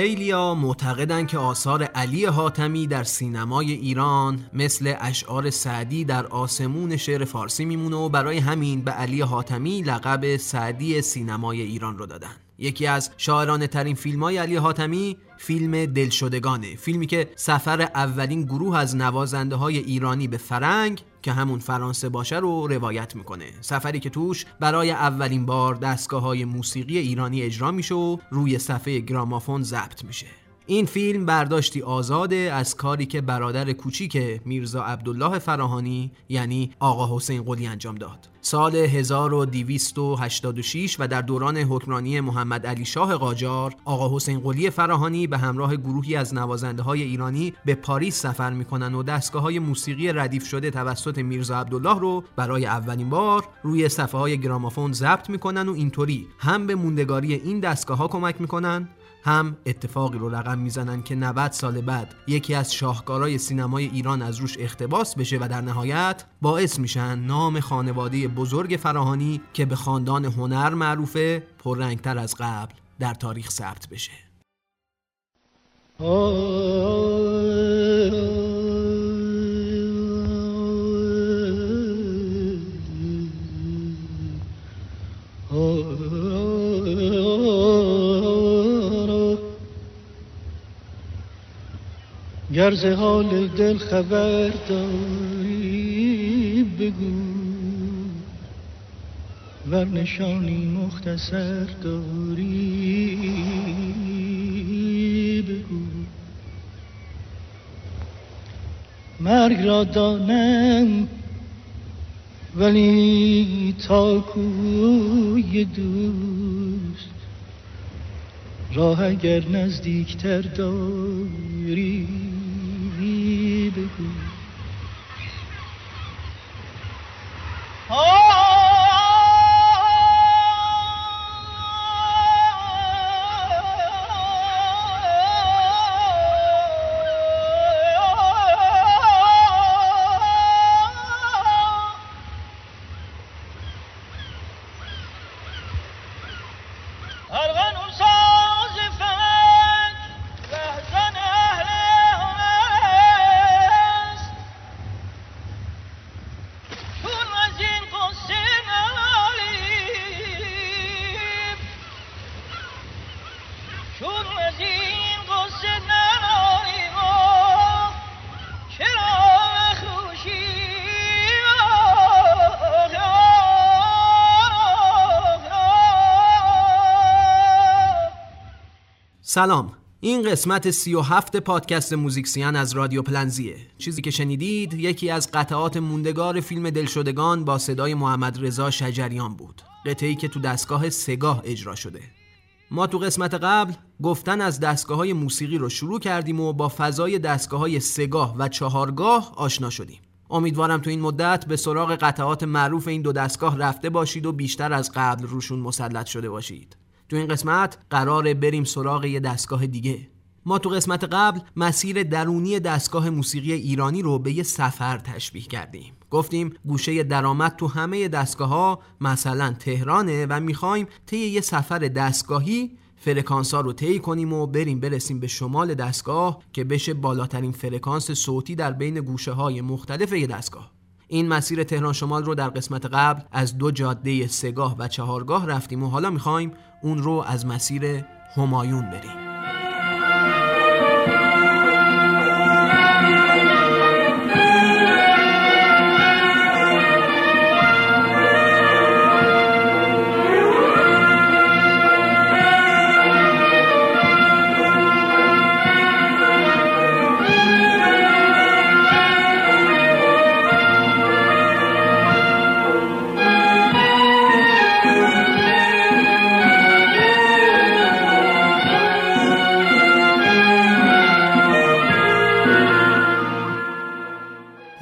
خیلیا معتقدن که آثار علی حاتمی در سینمای ایران مثل اشعار سعدی در آسمون شعر فارسی میمونه و برای همین به علی حاتمی لقب سعدی سینمای ایران رو دادن. یکی از شاعرانه ترین فیلم های علی حاتمی فیلم دلشدگانه. فیلمی که سفر اولین گروه از نوازنده های ایرانی به فرنگ که همون فرانسه باشه رو روایت می‌کنه. سفری که توش برای اولین بار دستگاه های موسیقی ایرانی اجرا میشه و روی صفحه گرامافون ضبط میشه. این فیلم برداشتی آزاده از کاری که برادر کوچیک میرزا عبدالله فراهانی یعنی آقا حسین قلی انجام داد. سال 1286 و در دوران حکمرانی محمد علی شاه قاجار آقا حسین قلی فراهانی به همراه گروهی از نوازنده های ایرانی به پاریس سفر می‌کنن و دستگاه های موسیقی ردیف شده توسط میرزا عبدالله رو برای اولین بار روی صفحه های گرامافون ضبط می‌کنن و اینطوری هم به موندگاری این دستگاه ها کمک می‌کنن هم اتفاقی رو رقم می‌زنن که 90 سال بعد یکی از شاهکارهای سینمای ایران از روش اختباس بشه و در نهایت باعث میشن نام خانواده بزرگ فراهانی که به خاندان هنر معروفه پررنگتر از قبل در تاریخ ثبت بشه. گر ز حال دل خبر داری بگو. ور نشانی مختصر داری بگو. مرگ را دانم ولی تا کوی دوست. راه اگر نزدیکتر داری. بگو سلام. این قسمت سی و هفت پادکست موزیکسیان از رادیو پلنزیه. چیزی که شنیدید یکی از قطعات موندگار فیلم دلشدگان با صدای محمد رضا شجریان بود. قطعی که تو دستگاه سگاه اجرا شده. ما تو قسمت قبل گفتن از دستگاه های موسیقی رو شروع کردیم و با فضای دستگاه های سگاه و چهارگاه آشنا شدیم. امیدوارم تو این مدت به سراغ قطعات معروف این دو دستگاه رفته باشید و بیشتر از قبل روشون مسلط شده باشید. تو این قسمت قراره بریم سراغ یه دستگاه دیگه. ما تو قسمت قبل مسیر درونی دستگاه موسیقی ایرانی رو به یه سفر تشبیه کردیم. گفتیم گوشه درآمد تو همه دستگاه ها مثلا تهرانه و می‌خوایم طی یه سفر دستگاهی فرکانس ها رو طی کنیم و بریم برسیم به شمال دستگاه که بشه بالاترین فرکانس صوتی در بین گوشه های مختلف یه دستگاه. این مسیر تهران شمال رو در قسمت قبل از دو جاده سگاه و چهارگاه رفتیم و حالا می‌خوایم اون رو از مسیر همایون بریم.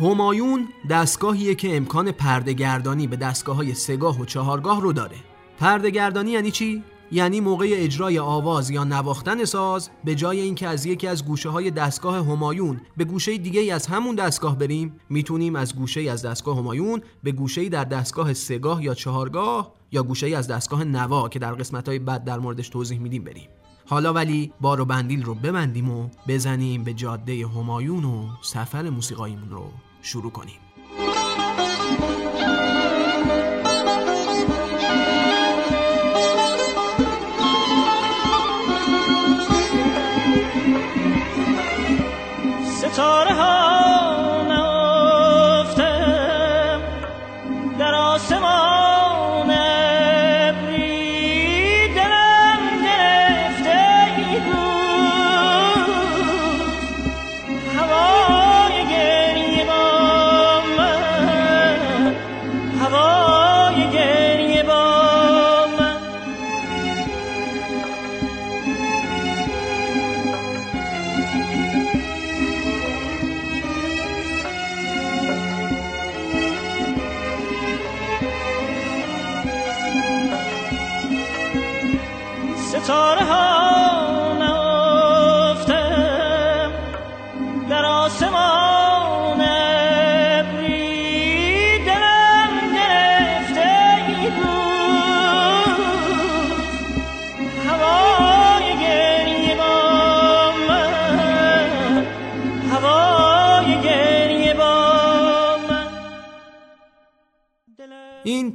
همایون دستگاهیه که امکان پردهگردانی به دستگاه های سگاه و چهارگاه رو داره. پردهگردانی یعنی چی؟ یعنی موقع اجرای آواز یا نواختن ساز به جای اینکه از یکی از گوشه های دستگاه همایون به گوشه دیگه از همون دستگاه بریم می‌تونیم از گوشه از دستگاه همایون به گوشه در دستگاه سگاه یا چهارگاه یا گوشه از دستگاه نوا که در قسمت های بعد در موردش توضیح میدیم بریم. حالا ولی بار و بندیل رو ببندیم و بزنیم به جاده همایون و سفر موسیقاییمون رو. شروع کنیم.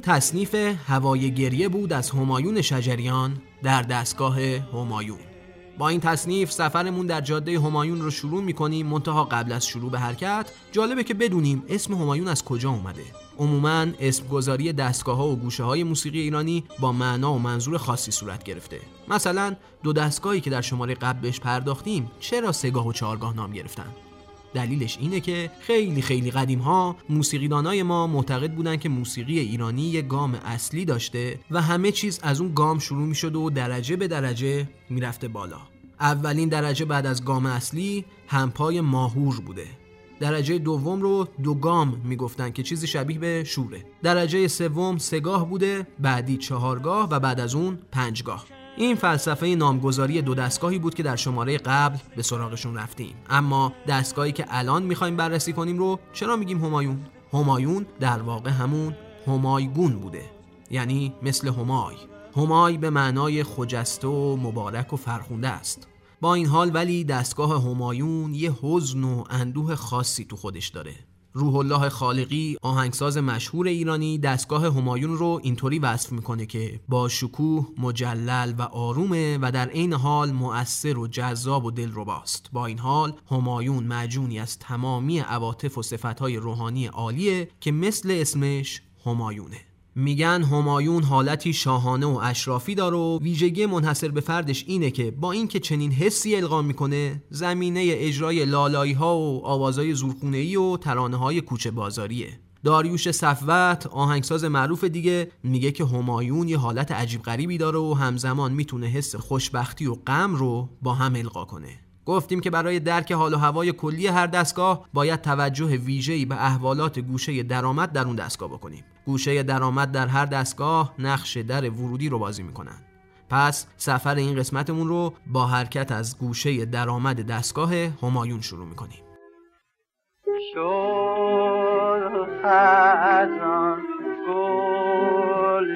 تصنیف هوای گریه بود از همایون شجریان در دستگاه همایون. با این تصنیف سفرمون در جاده همایون رو شروع می‌کنیم منتها قبل از شروع به حرکت. جالبه که بدونیم اسم همایون از کجا اومده. عموما اسم گذاری دستگاه ها و گوشه های موسیقی ایرانی با معنا و منظور خاصی صورت گرفته. مثلا دو دستگاهی که در شماره قبل پرداختیم چرا سگاه و چهارگاه نام گرفتن؟ دلیلش اینه که خیلی خیلی قدیم ها موسیقیدانای ما معتقد بودن که موسیقی ایرانی یه گام اصلی داشته و همه چیز از اون گام شروع می شده و درجه به درجه می‌رفته بالا. اولین درجه بعد از گام اصلی همپای ماهور بوده. درجه دوم رو دو گام می‌گفتن که چیزی شبیه به شوره. درجه سوم سگاه بوده بعدی چهارگاه و بعد از اون پنجگاه. این فلسفه نامگذاری دو دستگاهی بود که در شماره قبل به سراغشون رفتیم. اما دستگاهی که الان می‌خوایم بررسی کنیم رو چرا میگیم همایون؟ همایون در واقع همون همایگون بوده. یعنی مثل همای. همای به معنای خجسته و مبارک و فرخونده است. با این حال ولی دستگاه همایون یه حزن و اندوه خاصی تو خودش داره. روح الله خالقی آهنگساز مشهور ایرانی دستگاه همایون رو اینطوری وصف می‌کنه که با شکوه مجلل و آرومه و در عین حال مؤثر و جذاب و دلرباست. با این حال همایون معجونی از تمامی عواطف و صفتهای روحانی عالیه که مثل اسمش همایونه. میگن همایون حالتی شاهانه و اشرافی داره و ویژگی منحصر به فردش اینه که با اینکه چنین حسی القا می‌کنه زمینه اجرای لالایی ها و آوازهای زورخونه ای و ترانه های کوچه بازاریه داریوش صفوت آهنگساز معروف دیگه میگه که همایون یه حالت عجیب غریبی داره و همزمان می‌تونه حس خوشبختی و غم رو با هم القا کنه گفتیم که برای درک حال و هوای کلی هر دستگاه باید توجه ویژه‌ای به احوالات گوشه درآمد در اون دستگاه بکنیم. گوشه درآمد در هر دستگاه نقش در ورودی رو بازی می‌کنن. پس سفر این قسمتمون رو با حرکت از گوشه درآمد دستگاه همایون شروع می‌کنیم. شد خزان گلشن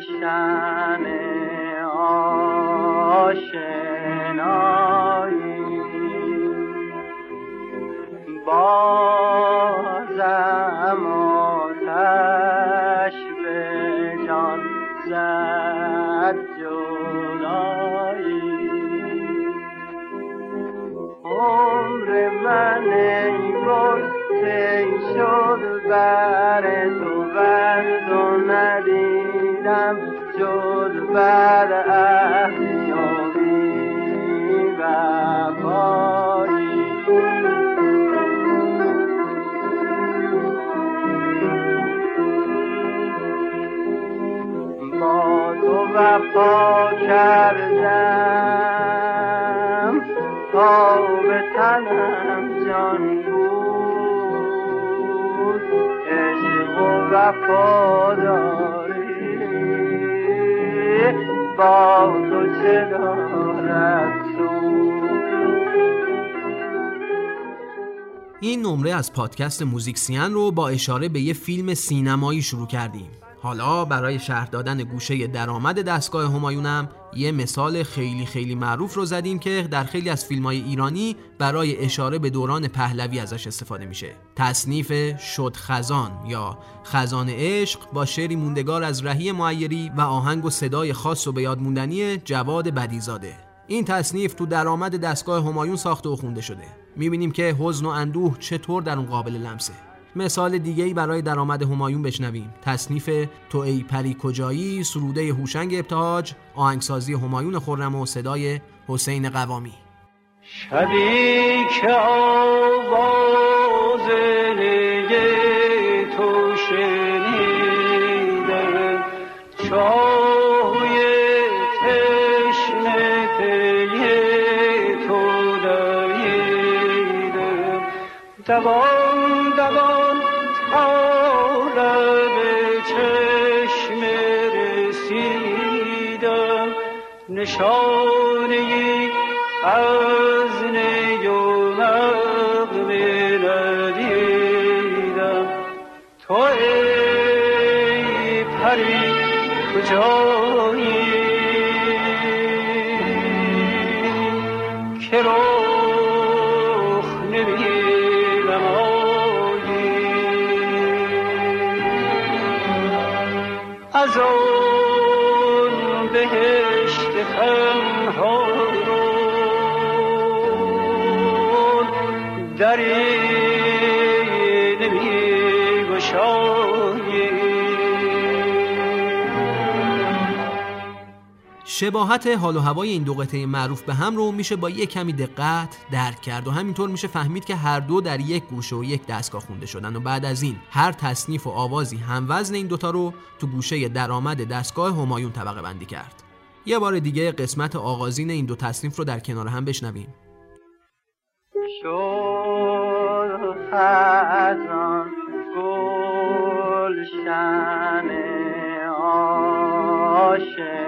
آشنایی بازم عمر من ای گل طی شد بر تو ورد و ندیدم جز بر احیابی و پایی با تو وفا کردم تا تنم جان بود عشق و وفاداری. با تو چه دارد این نمره از پادکست موزیکسیان رو با اشاره به یه فیلم سینمایی شروع کردیم. حالا برای شهر دادن گوشه درآمد دستگاه همایونم یه مثال خیلی خیلی معروف رو زدیم که در خیلی از فیلم های ایرانی برای اشاره به دوران پهلوی ازش استفاده میشه. تصنیف شد خزان یا خزان عشق با شعری موندگار از رهی معیری و آهنگ و صدای خاص و به یاد موندنی جواد بدیزاده. این تصنیف تو درآمد دستگاه همایون ساخته و خونده شده. می‌بینیم که حزن و اندوه چطور در اون قابل لمسه. مثال دیگه ای برای درآمد همایون بشنویم. تصنیف تو ای پری کجایی؟ سروده هوشنگ ابتهاج آهنگسازی همایون خرم و صدای حسین قوامی. شبی که آواز دوان دوان تا لب چشم رسیدم. نشانه از شباهت حال و هوای این دو قطعه معروف به هم رو میشه با یک کمی دقت درک کرد و همینطور میشه فهمید که هر دو در یک گوشه و یک دستگاه خونده شدن و بعد از این هر تصنیف و آوازی هم وزن این دوتا رو تو گوشه درآمد دستگاه همایون طبقه بندی کرد. یه بار دیگه قسمت آغازین این دو تصنیف رو در کنار هم بشنویم. گلشن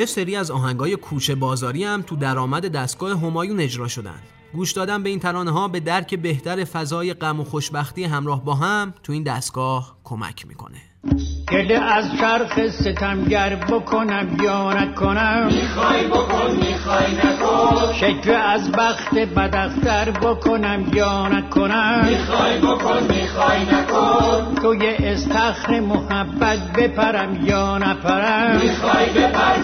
یه سری از آهنگای کوچه بازاری هم تو درآمد دستگاه همایون اجرا شدن. گوش دادن به این ترانه ها به درک بهتر فضای غم و خوشبختی همراه با هم تو این دستگاه کمک می‌کنه. گله از چرخ ستمگر بکنم یا نکنم. می‌خوای بکن می‌خوای نکن. شکوه از بخت بدختر بکنم یا نکنم. می‌خوای بکن می‌خوای نکن. توی استخر محبت بپرم یا نپرم. می‌خوای بپر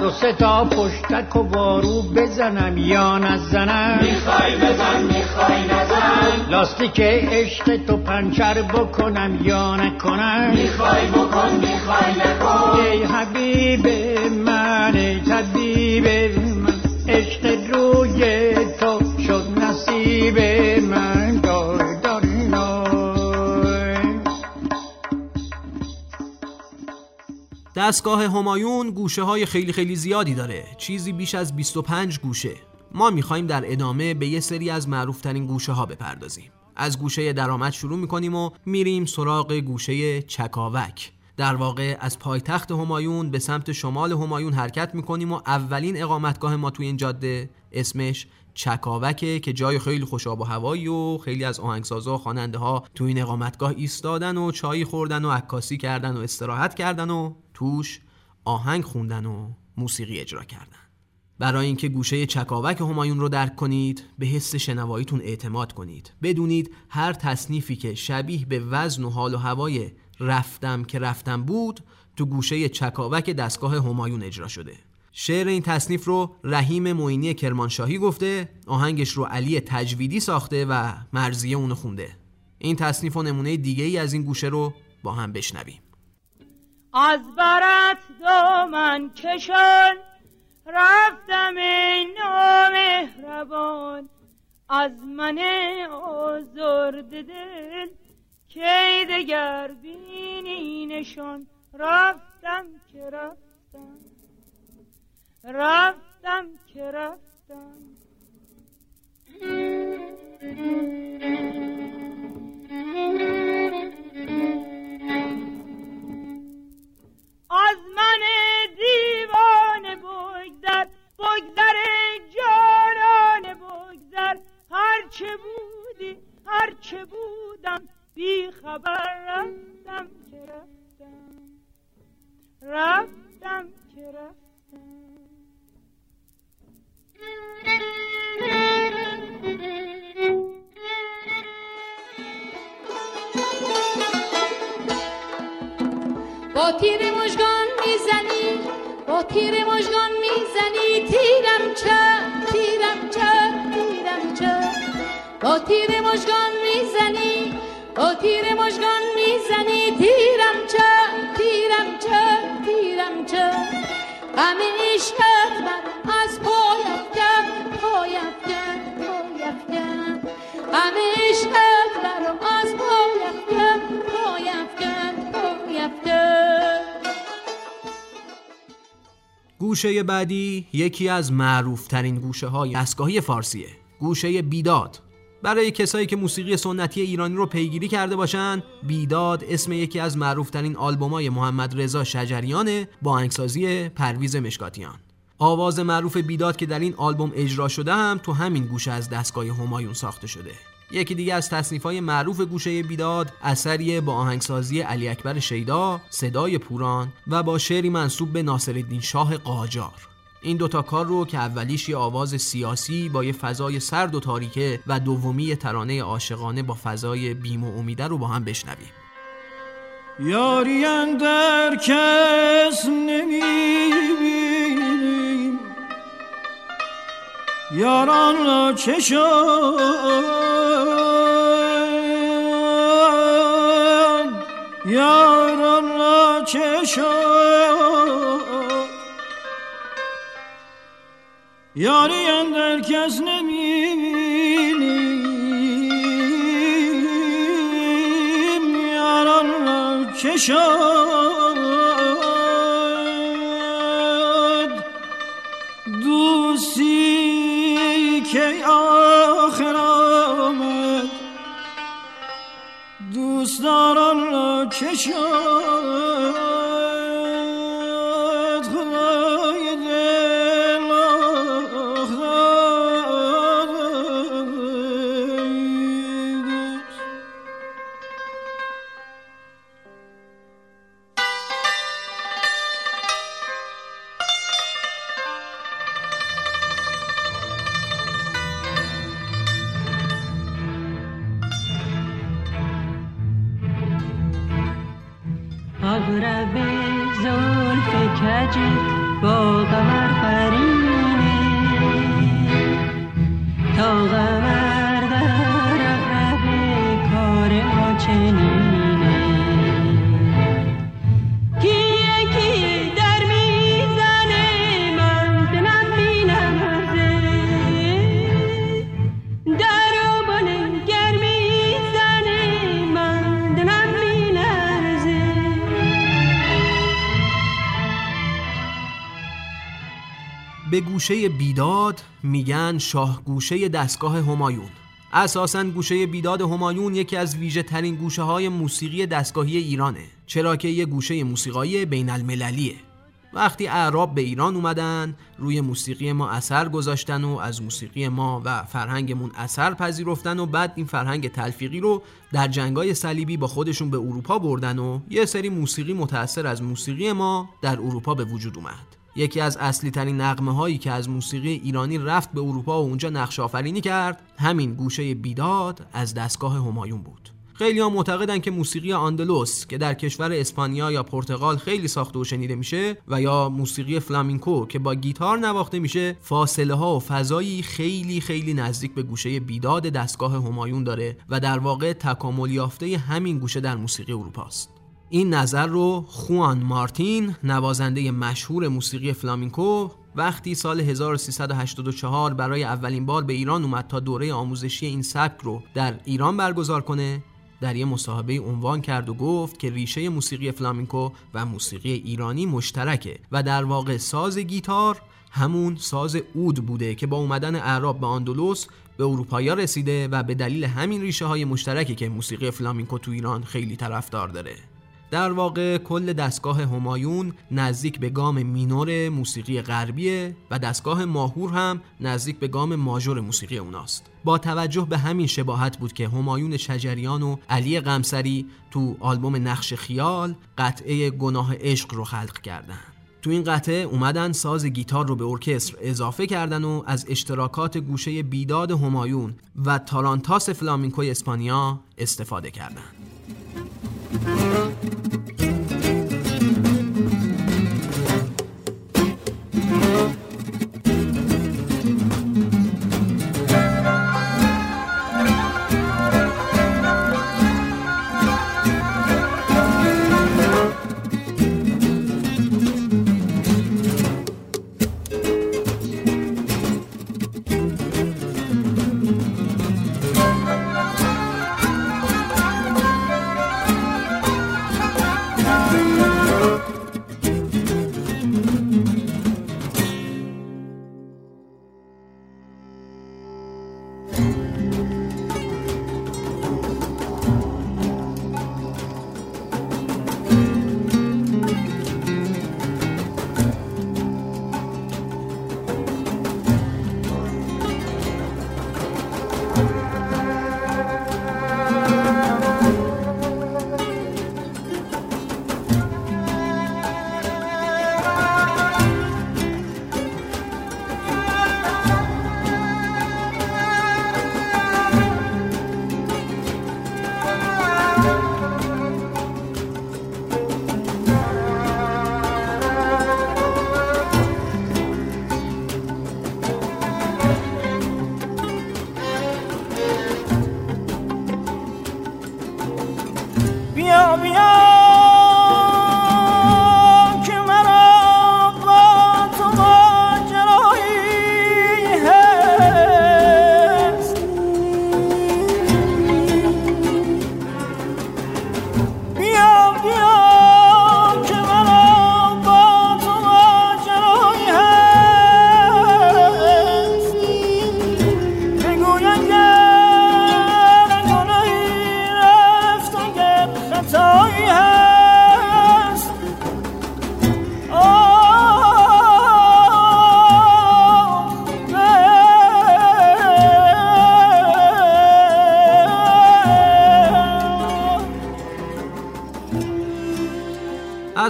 دو سه تا پشتک و بارو بزنم یا نزنم؟ می‌خوای بزن می‌خوای نزن. لاستیک عشق تو پنچر بکنم یا نکنم؟ می‌خوای بکن می‌خوای نکن. ای حبیب دستگاه همایون گوشه های خیلی خیلی زیادی داره. چیزی بیش از 25 گوشه. ما می‌خوایم در ادامه به یه سری از معروفترین گوشه ها بپردازیم. از گوشه درآمد شروع می‌کنیم و میریم سراغ گوشه چکاوک. در واقع از پایتخت همایون به سمت شمال همایون حرکت می‌کنیم و اولین اقامتگاه ما توی این جاده اسمش چکاوکه که جای خیلی خوش آب و هوایی و خیلی از آهنگسازا و خواننده ها تو این اقامتگاه ایستادن و چای خوردن و عکاسی کردن و استراحت کردن و توش آهنگ خوندن و موسیقی اجرا کردن. برای اینکه گوشه چکاوک همایون رو درک کنید به حس شنواییتون اعتماد کنید. بدونید هر تصنیفی که شبیه به وزن و حال و هوای رفتم که رفتم بود تو گوشه چکاوک دستگاه همایون اجرا شده. شعر این تصنیف رو رحیم معینی کرمانشاهی گفته آهنگش رو علی تجویدی ساخته و مرزیه اونو خونده. این تصنیف و نمونه دیگه ای از این گوشه رو با هم بشنویم. از برات دامن کشان. رفتم این نامهربان. از من آزرد دل کی دگر بینی نشان. رفتم که رفتم. رفتم که رفتم. از من دیوانه بگذر بگذر جانانه بگذر. هرچه بودی هرچه بودم بی خبر رفتم که رفتم. رفتم که رفتم. با تیر مژگان می‌زنی با تیر مژگان می‌زنی تیرم چه تیرم چه تیرم چه. با تیر مژگان می‌زنی با تیر مژگان می‌زنی تیرم چه تیرم چه تیرم چه. غم عشقت من گوشه بعدی یکی از معروف ترین گوشه های دستگاهی فارسیه گوشه بیداد. برای کسایی که موسیقی سنتی ایرانی رو پیگیری کرده باشن بیداد اسم یکی از معروف ترین آلبومای محمد رضا شجریانه با انگسازی پرویز مشکاتیان. آواز معروف بیداد که در این آلبوم اجرا شده هم تو همین گوشه از دستگاه همایون ساخته شده. یکی دیگه از تصنیف‌های معروف گوشه بیداد اثریه با آهنگسازی علی اکبر شیدا، صدای پوران و با شعری منصوب به ناصرالدین شاه قاجار. این دوتا کار رو که اولیش یه آواز سیاسی با یه فضای سرد و تاریکه و دومی ترانه عاشقانه با فضای بیم و امیده رو با هم بشنویم. یاری اندر کس نمی‌بینیم یاران را چه شد یاران را چه شد یاری اندر کس نمی‌بینیم یاران را دوستداران را چه گوشه بیداد میگن شاه گوشه دستگاه همایون. اساسا گوشه بیداد همایون یکی از ویژه ترین گوشه های موسیقی دستگاهی ایرانه چرا که یه گوشه موسیقایی بین المللیه وقتی اعراب به ایران اومدن روی موسیقی ما اثر گذاشتن و از موسیقی ما و فرهنگمون اثر پذیرفتن و بعد این فرهنگ تلفیقی رو در جنگای صلیبی با خودشون به اروپا بردن و یه سری موسیقی متأثر از موسیقی ما در اروپا به وجود اومد. یکی از اصلی ترین نغمه هایی که از موسیقی ایرانی رفت به اروپا و اونجا نقش آفرینی کرد همین گوشه بیداد از دستگاه همایون بود. خیلی ها معتقدن که موسیقی آندلوس که در کشور اسپانیا یا پرتغال خیلی ساخته و شنیده میشه و یا موسیقی فلامینکو که با گیتار نواخته میشه فاصله ها و فضایی خیلی خیلی نزدیک به گوشه بیداد دستگاه همایون داره و در واقع تکامل یافته همین گوشه در موسیقی اروپاست. این نظر رو خوان مارتین نوازنده مشهور موسیقی فلامینکو وقتی سال 1384 برای اولین بار به ایران اومد تا دوره آموزشی این سبک رو در ایران برگزار کنه در یه مصاحبه عنوان کرد و گفت که ریشه موسیقی فلامینکو و موسیقی ایرانی مشترکه و در واقع ساز گیتار همون ساز عود بوده که با اومدن اعراب به آندلوس به اروپا رسیده و به دلیل همین ریشه های مشترکی که موسیقی فلامینکو تو ایران خیلی طرفدار داره. در واقع کل دستگاه همایون نزدیک به گام مینور موسیقی غربیه و دستگاه ماهور هم نزدیک به گام ماژور موسیقی اوناست. با توجه به همین شباهت بود که همایون شجریان و علی قمسری تو آلبوم نقش خیال قطعه گناه عشق رو خلق کردن. تو این قطعه اومدن ساز گیتار رو به ارکستر اضافه کردن و از اشتراکات گوشه بیداد همایون و تارانتاس فلامینکوی اسپانیا استفاده کردن.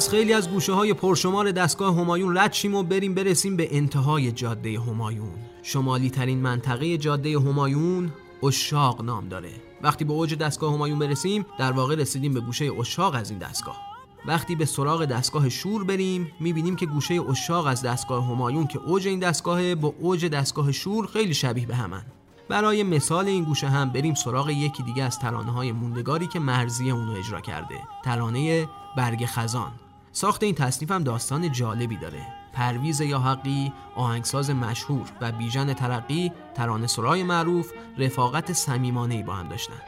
خیلی از گوشه های پرشمار دستگاه همایون رد شیم و بریم برسیم به انتهای جاده همایون. شمالی ترین منطقه جاده همایون اشاق نام داره. وقتی به اوج دستگاه همایون برسیم در واقع رسیدیم به گوشه اشاق از این دستگاه. وقتی به سراغ دستگاه شور بریم می‌بینیم که گوشه اشاق از دستگاه همایون که اوج این دستگاه با اوج دستگاه شور خیلی شبیه به همن. برای مثال این گوشه هم بریم سراغ یکی دیگه از ترانه های موندگاری که مرزی اونو اجرا کرده. ترانه برگ خزان. ساخت این تصنیف هم داستان جالبی داره. پرویز یا حقی آهنگساز مشهور و بیژن ترقی ترانه سرای معروف رفاقت صمیمانه‌ای با هم داشتن.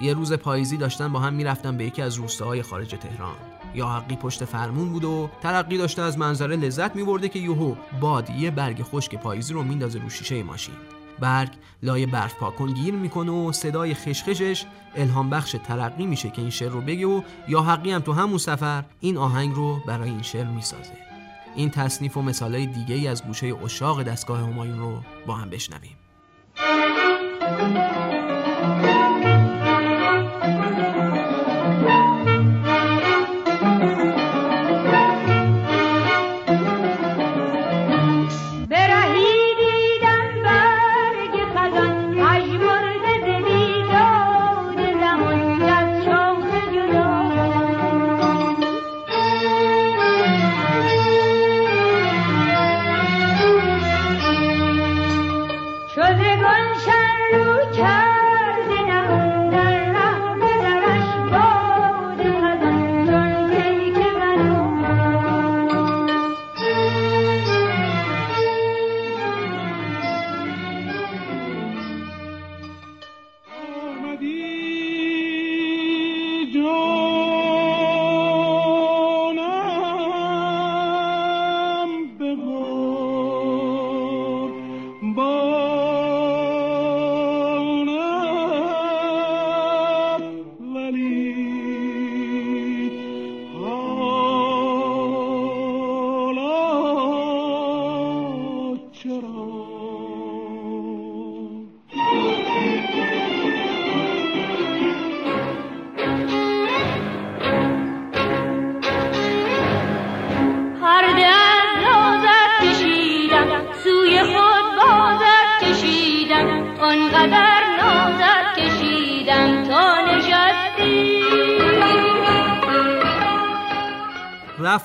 یه روز پاییزی داشتن با هم می‌رفتن به یکی از روستاهای خارج تهران. یا حقی پشت فرمون بود و ترقی داشته از منظره لذت میبرده که یوهو باد یه برگ خشک پاییزی رو میندازه رو شیشه ماشین. برگ لای برف پاکن گیر می‌کنه و صدای خشخشش الهام بخش ترقی میشه که این شعر رو بگه و یا حقی هم تو همون سفر این آهنگ رو برای این شعر می‌سازه. این تصنیف و مثالای دیگه ای از گوشه اشاق دستگاه همایون رو با هم بشنویم.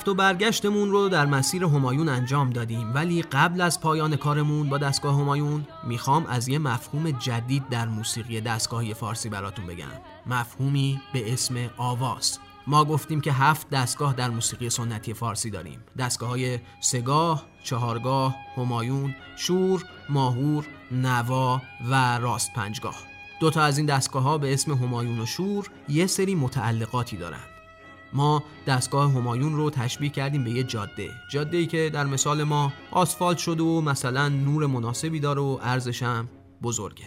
رفت و برگشتمون رو در مسیر همایون انجام دادیم. ولی قبل از پایان کارمون با دستگاه همایون می‌خوام از یه مفهوم جدید در موسیقی دستگاهی فارسی براتون بگم. مفهومی به اسم آواز. ما گفتیم که هفت دستگاه در موسیقی سنتی فارسی داریم. دستگاه های سگاه، چهارگاه، همایون، شور، ماهور، نوا و راست پنجگاه. دو تا از این دستگاه ها به اسم همایون و شور یه سری متعلقاتی دارن. ما دستگاه همایون رو تشبیه کردیم به یه جاده. جاده ای که در مثال ما آسفالت شده و مثلا نور مناسبی داره و ارزش هم بزرگه.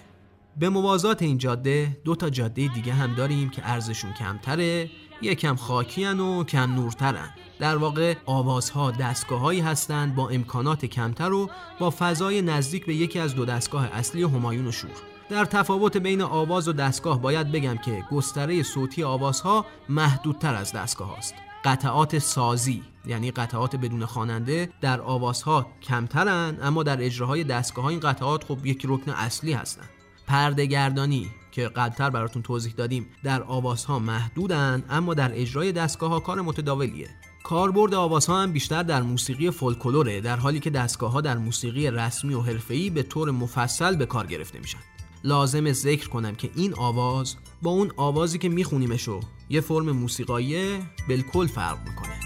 به موازات این جاده دو تا جاده دیگه هم داریم که ارزشون کمتره. یکم خاکیان و کم نورترن. در واقع آوازها دستگاه هایی هستند با امکانات کمتر و با فضای نزدیک به یکی از دو دستگاه اصلی همایون و شور. در تفاوت بین آواز و دستگاه باید بگم که گستره صوتی آوازها محدودتر از دستگاه هاست. قطعات سازی یعنی قطعات بدون خواننده در آوازها کمترن اما در اجراهای دستگاه این قطعات خب یک رکن اصلی هستند پردهگردانی که قبلتر براتون توضیح دادیم در آوازها محدودن اما در اجرای دستگاه ها کار متداولیه. کاربرد آوازها هم بیشتر در موسیقی فولکلوره در حالی که دستگاه ها در موسیقی رسمی و حرفه‌ای به طور مفصل به کار گرفته میشن. لازم ذکر کنم که این آواز با اون آوازی که میخونیمشو یه فرم موسیقایی بالکل فرق می‌کنه.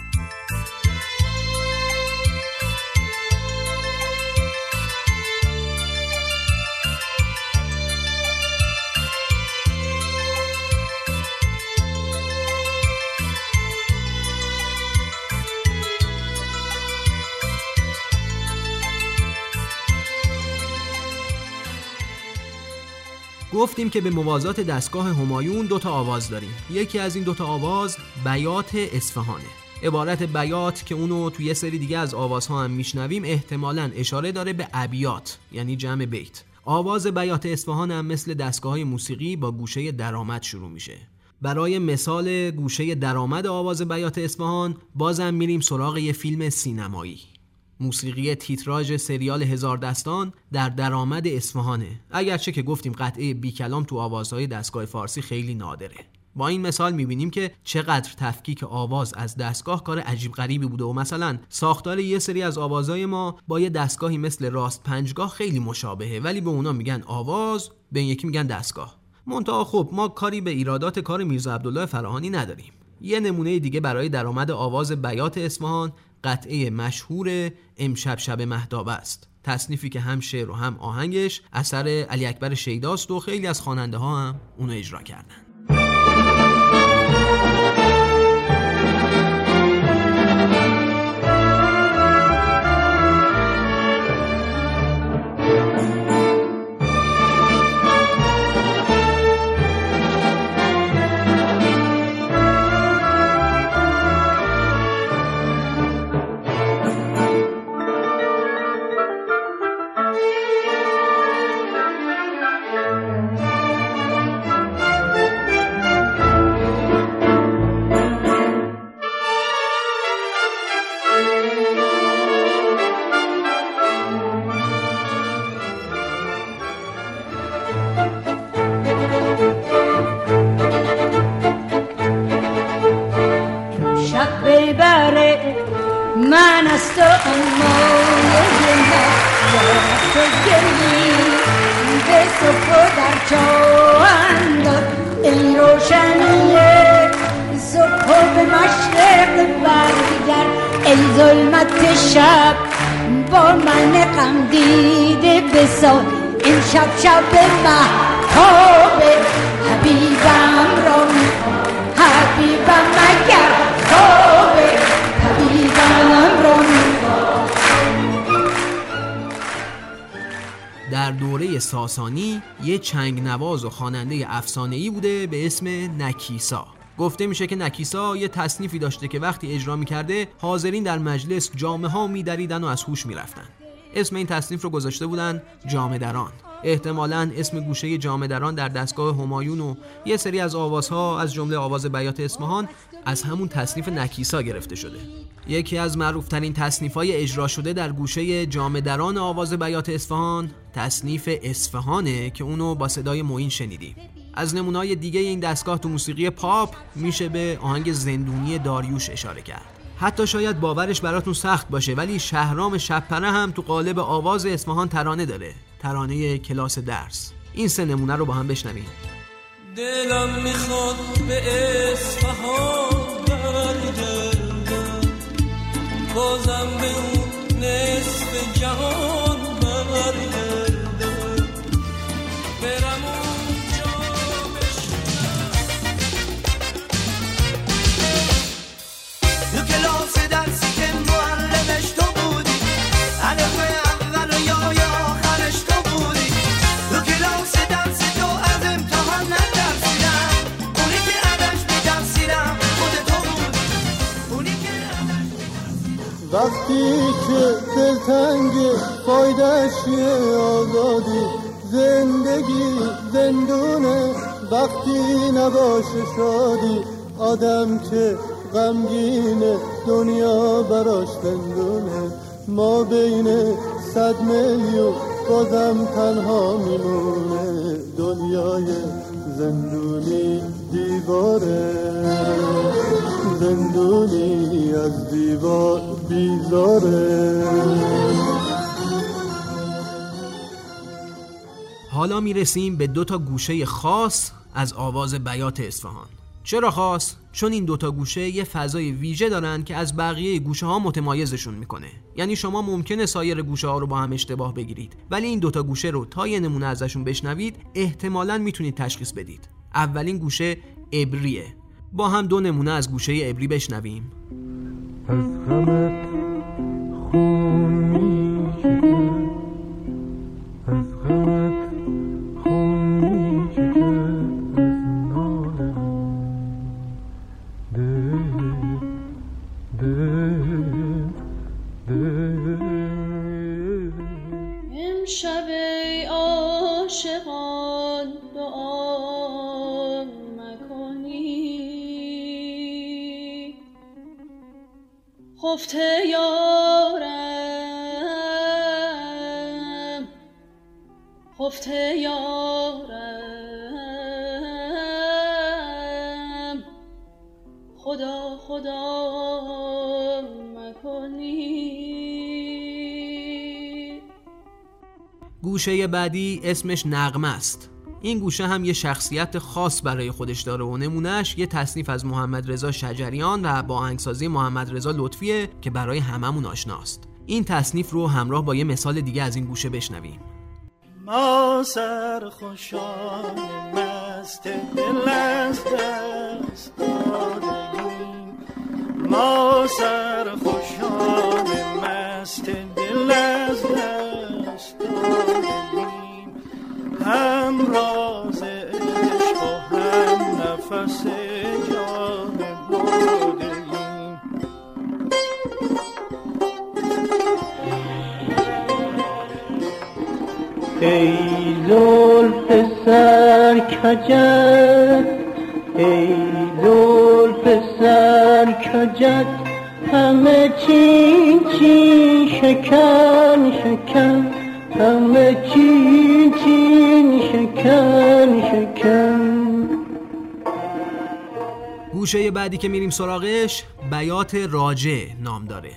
گفتیم که به موازات دستگاه همایون دوتا آواز داریم. یکی از این دوتا آواز بیات اصفهانه. عبارت بیات که اونو توی یه سری دیگه از آوازها هم میشنویم احتمالا اشاره داره به ابیات یعنی جمع بیت. آواز بیات اصفهان هم مثل دستگاه های موسیقی با گوشه درآمد شروع میشه. برای مثال گوشه درآمد آواز بیات اصفهان بازم میریم سراغ یه فیلم سینمایی. موسیقی تیتراژ سریال هزار دستان در درآمد اصفهانه. اگرچه که گفتیم قطعه بی کلام تو آوازهای دستگاه فارسی خیلی نادره. با این مثال می‌بینیم که چقدر تفکیک آواز از دستگاه کار عجیب غریبی بوده و مثلا ساختار یه سری از آوازهای ما با یه دستگاهی مثل راست پنجگاه خیلی مشابهه ولی به اونا میگن آواز به این یکی میگن دستگاه. منتها خب ما کاری به ایرادات کار میرزا عبدالله فراهانی نداریم. یه نمونه دیگه برای درآمد آواز بیات اصفهان قطعه مشهور امشب شب مهداب است. تصنیفی که هم شعر و هم آهنگش اثر علی اکبر شیداست و خیلی از خواننده ها هم اونو اجرا کردن. چنگ نواز و خواننده افسانه‌ای بوده به اسم نکیسا. گفته میشه که نکیسا یه تصنیفی داشته که وقتی اجرا می‌کرده حاضرین در مجلس جامعه ها میدریدن و از هوش می‌رفتن. اسم این تصنیف رو گذاشته بودن جامه دران احتمالا اسم گوشه جامه دران در دستگاه همایون و یه سری از آوازها از جمله آواز بیات اصفهان از همون تصنیف نکیسا گرفته شده. یکی از معروفترین تصنیف های اجرا شده در گوشه جامه دران آواز بیات اصفهان تصنیف اصفهانه که اونو با صدای معین شنیدیم از نمونای دیگه این دستگاه تو موسیقی پاپ میشه به آهنگ زندونی داریوش اشاره کرد. حتی شاید باورش براتون سخت باشه ولی شهرام شبپره هم تو قالب آواز اصفهان ترانه داره ترانه کلاس درس. این سه نمونه رو با هم بشنویم. دلم می‌خواد به اصفهان برگردم. بازم به اون نصف جهان. وقتی که دلتنگ فایدش آزادی زندگی زندونه. وقتی نباشه شادی آدم که غمگینه دنیا براش زندونه. ما بین صد میلیون بازم تنها میمونه. دنیای زندونی دیواره. زندونی از دیوار بیزاره. حالا می‌رسیم به دو تا گوشه خاص از آواز بیات اصفهان. چرا خاص؟ چون این دوتا گوشه یه فضای ویژه دارن که از بقیه گوشه ها متمایزشون می‌کنه. یعنی شما ممکنه سایر گوشه ها رو با هم اشتباه بگیرید. ولی این دوتا گوشه رو تا یه نمونه ازشون بشنوید احتمالا می‌تونید تشخیص بدید. اولین گوشه ابریه. با هم دو نمونه از گوشه ابری بشنویم. از غمت خون گوشه بعدی اسمش نغمه است. این گوشه هم یه شخصیت خاص برای خودش داره و نمونهش یه تصنیف از محمد رضا شجریان و با آهنگسازی محمد رضا لطفیه که برای هممون آشناست. این تصنیف رو همراه با یه مثال دیگه از این گوشه بشنویم. ما سرخوشان مست دل دست دادیم ما سرخوشان مست دل از دست دادیم هم راز عشق و هم نفس جان بردیم ای زلف سرکجت ای زلف سرکجت همه چین چین شکن شکن همه چین شکن شکن گوشه بعدی که میریم سراغش بیات راجع نام داره.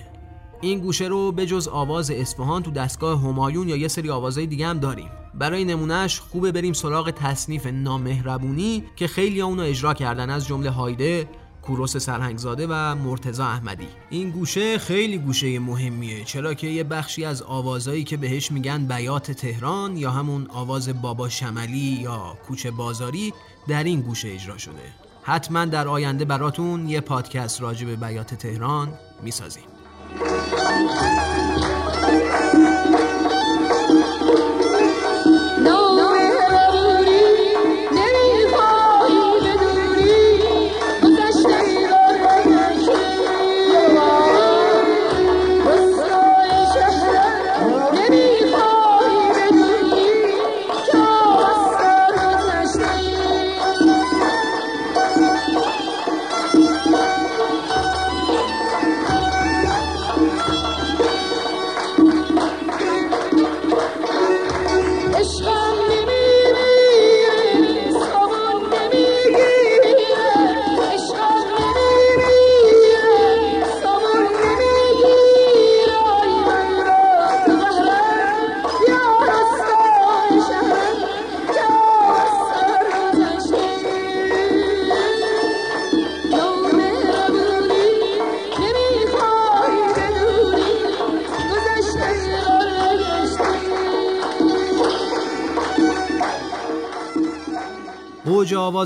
این گوشه رو به جز آواز اصفهان تو دستگاه همایون یا یه سری آوازهای دیگه هم داریم. برای نمونهش خوبه بریم سراغ تصنیف نامهربونی که خیلی اونو اجرا کردن. از جمله هایده کوروس سرهنگزاده و مرتزا احمدی. این گوشه خیلی گوشه مهمیه. چرا که یه بخشی از آوازایی که بهش میگن بیات تهران یا همون آواز بابا شملی یا کوچه بازاری در این گوشه اجرا شده. حتما در آینده براتون یه پادکست راجع به بیات تهران می‌سازیم.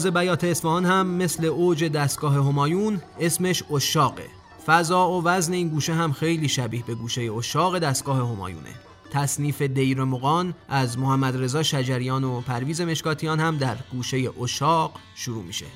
آواز بیات اصفهان هم مثل اوج دستگاه همایون اسمش اشاقه فضا و وزن این گوشه هم خیلی شبیه به گوشه اشاق دستگاه همایونه. تصنیف دیر مغان از محمد رضا شجریان و پرویز مشکاتیان هم در گوشه اشاق شروع میشه.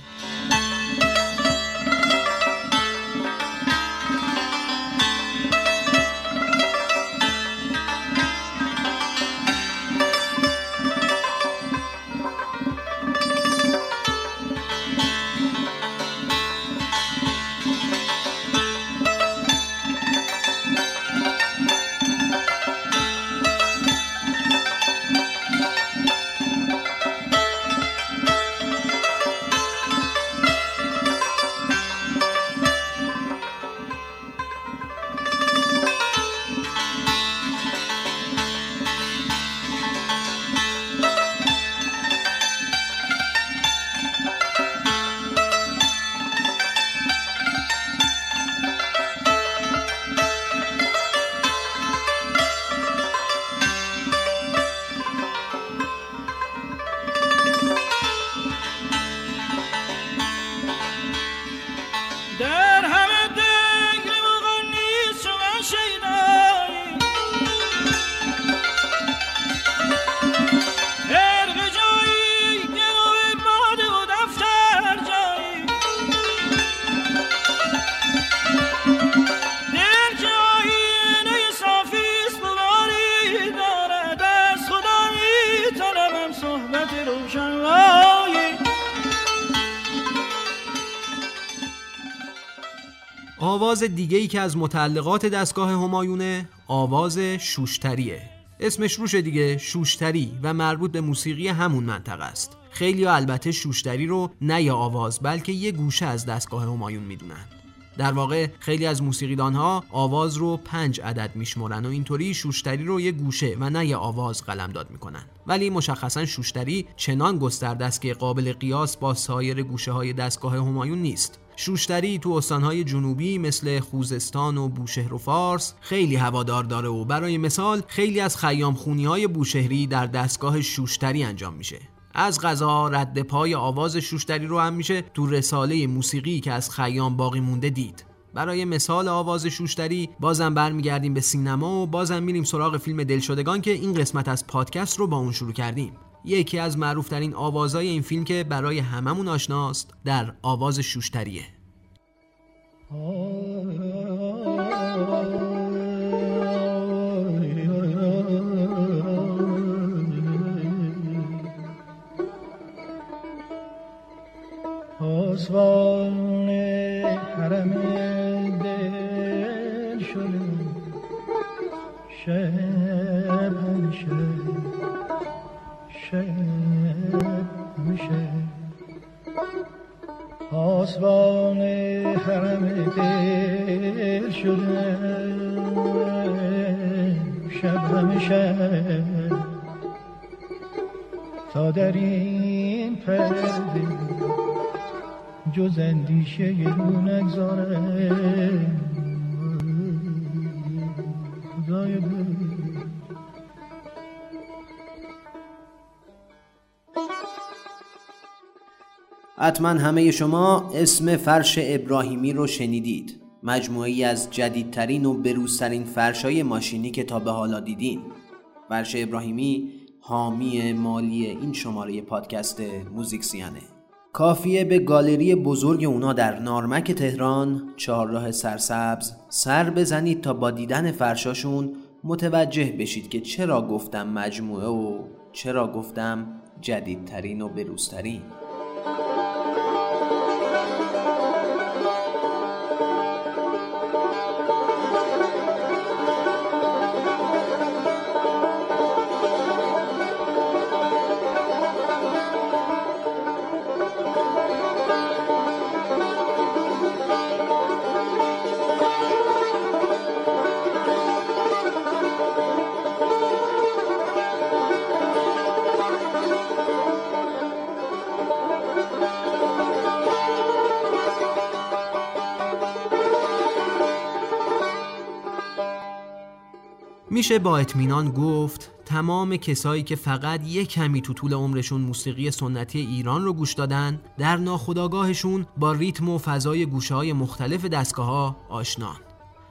آواز دیگه ای که از متعلقات دستگاه همایونه آواز شوشتریه. اسمش روشه دیگه شوشتری و مربوط به موسیقی همون منطقه است. خیلی البته شوشتری رو نه یه آواز بلکه یه گوشه از دستگاه همایون می‌دونن. در واقع خیلی از موسیقیدانها آواز رو پنج عدد میشمرن و اینطوری شوشتری رو یه گوشه و نه یه آواز قلمداد می‌کنن. ولی مشخصا شوشتری چنان گسترده است که قابل قیاس با سایر گوشه های دستگاه همایون نیست. شوشتری تو استانهای جنوبی مثل خوزستان و بوشهر و فارس خیلی هوادار داره و برای مثال خیلی از خیام خونی های بوشهری در دستگاه شوشتری انجام میشه. از غذا رد پای آواز شوشتری رو هم میشه تو رساله موسیقی که از خیام باقی مونده دید. برای مثال آواز شوشتری بازم برمیگردیم به سینما و بازم میریم سراغ فیلم دلشدگان که این قسمت از پادکست رو با اون شروع کردیم. یکی از معروفترین آوازهای این فیلم که برای هممون آشناست در آواز شوشتریه. آسوان حرم دل شده شب حرم دل شده شب همیشه تا در این پرده جز اندیشه رو نگذاره حتما همه شما اسم فرش ابراهیمی رو شنیدید. مجموعی از جدیدترین و بروزترین فرشای ماشینی که تا به حالا دیدین. فرش ابراهیمی حامی مالی این شماره پادکست موزیکسیانه کافیه به گالری بزرگ اونا در نارمک تهران چهارراه سرسبز سر بزنید تا با دیدن فرشاشون متوجه بشید که چرا گفتم مجموعه و چرا گفتم جدیدترین و بروزترین. میشه با اطمینان گفت تمام کسایی که فقط یک کمی تو طول عمرشون موسیقی سنتی ایران رو گوش دادن در ناخودآگاهشون با ریتم و فضای گوشه های مختلف دستگاه ها آشنان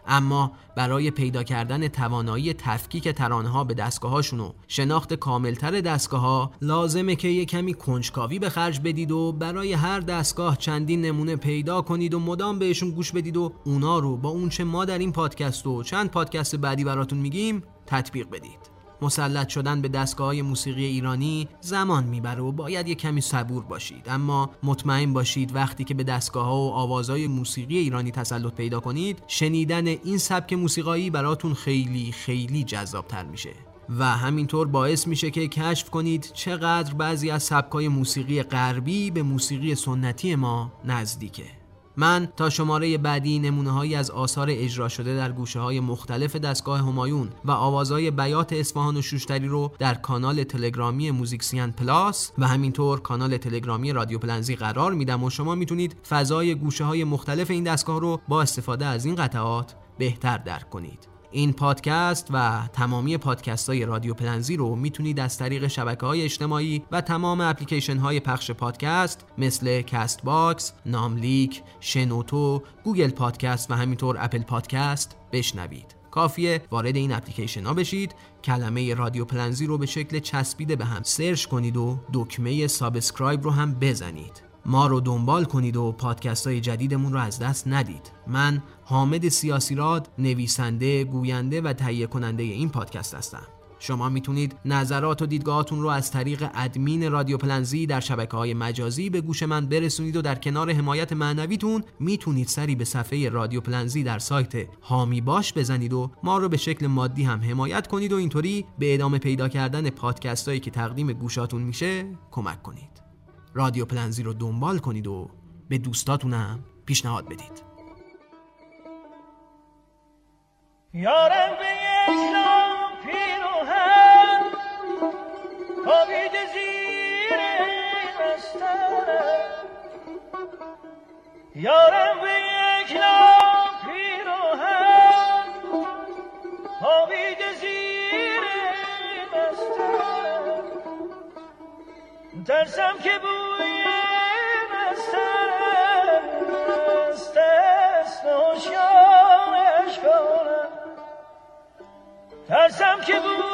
اما برای پیدا کردن توانایی تفکیک ترانه ها به دستگاه هاشون و شناخت کاملتر دستگاه ها لازمه که یه کمی کنجکاوی به خرج بدید و برای هر دستگاه چندین نمونه پیدا کنید و مدام بهشون گوش بدید و اونا رو با اونچه ما در این پادکست و چند پادکست بعدی براتون میگیم تطبیق بدید. مسلط شدن به دستگاه های موسیقی ایرانی زمان می‌بره و باید یه کمی صبور باشید. اما مطمئن باشید وقتی که به دستگاه ها و آوازهای موسیقی ایرانی تسلط پیدا کنید شنیدن این سبک موسیقایی براتون خیلی خیلی جذابتر میشه. و همینطور باعث میشه که کشف کنید چقدر بعضی از سبکای موسیقی غربی به موسیقی سنتی ما نزدیکه. من تا شماره بعدی نمونه هایی از آثار اجرا شده در گوشه های مختلف دستگاه همایون و آوازهای بیات اصفهان و شوشتری رو در کانال تلگرامی موزیکسیان پلاس و همینطور کانال تلگرامی رادیو پلنزی قرار میدم و شما می‌تونید فضای گوشه های مختلف این دستگاه رو با استفاده از این قطعات بهتر درک کنید. این پادکست و تمامی پادکست های رادیو پلنزی رو می‌تونید از طریق شبکه های اجتماعی و تمام اپلیکیشن های پخش پادکست مثل Castbox، ناملیک، شنوتو، Google Podcast و همینطور Apple Podcast بشنوید. کافیه وارد این اپلیکیشن ها بشید کلمه رادیو پلنزی رو به شکل چسبیده به هم search کنید و دکمه subscribe رو هم بزنید ما رو دنبال کنید و پادکست های جدیدمون رو از دست ندید. من حامد سیاسیراد نویسنده گوینده و تهیه کننده این پادکست هستم. شما می‌تونید نظرات و دیدگاهاتون رو از طریق ادمین رادیو پلنزی در شبکه های مجازی به گوش من برسونید و در کنار حمایت معنویتون می‌تونید سری به صفحه رادیو پلنزی در سایت هامی باش بزنید و ما رو به شکل مادی هم حمایت کنید و اینطوری به ادامه پیدا کردن پادکست هایی که تقدیم گوشاتون میشه کمک کنید. رادیو پلنزی رو دنبال کنید و به دوستاتونم پیشنهاد بدید. یارم به یک پیروهن خوابید زیر بسترم یارم به یک پیروهن خوابید زیر بسترم ترسم که بوی ترسم که بوی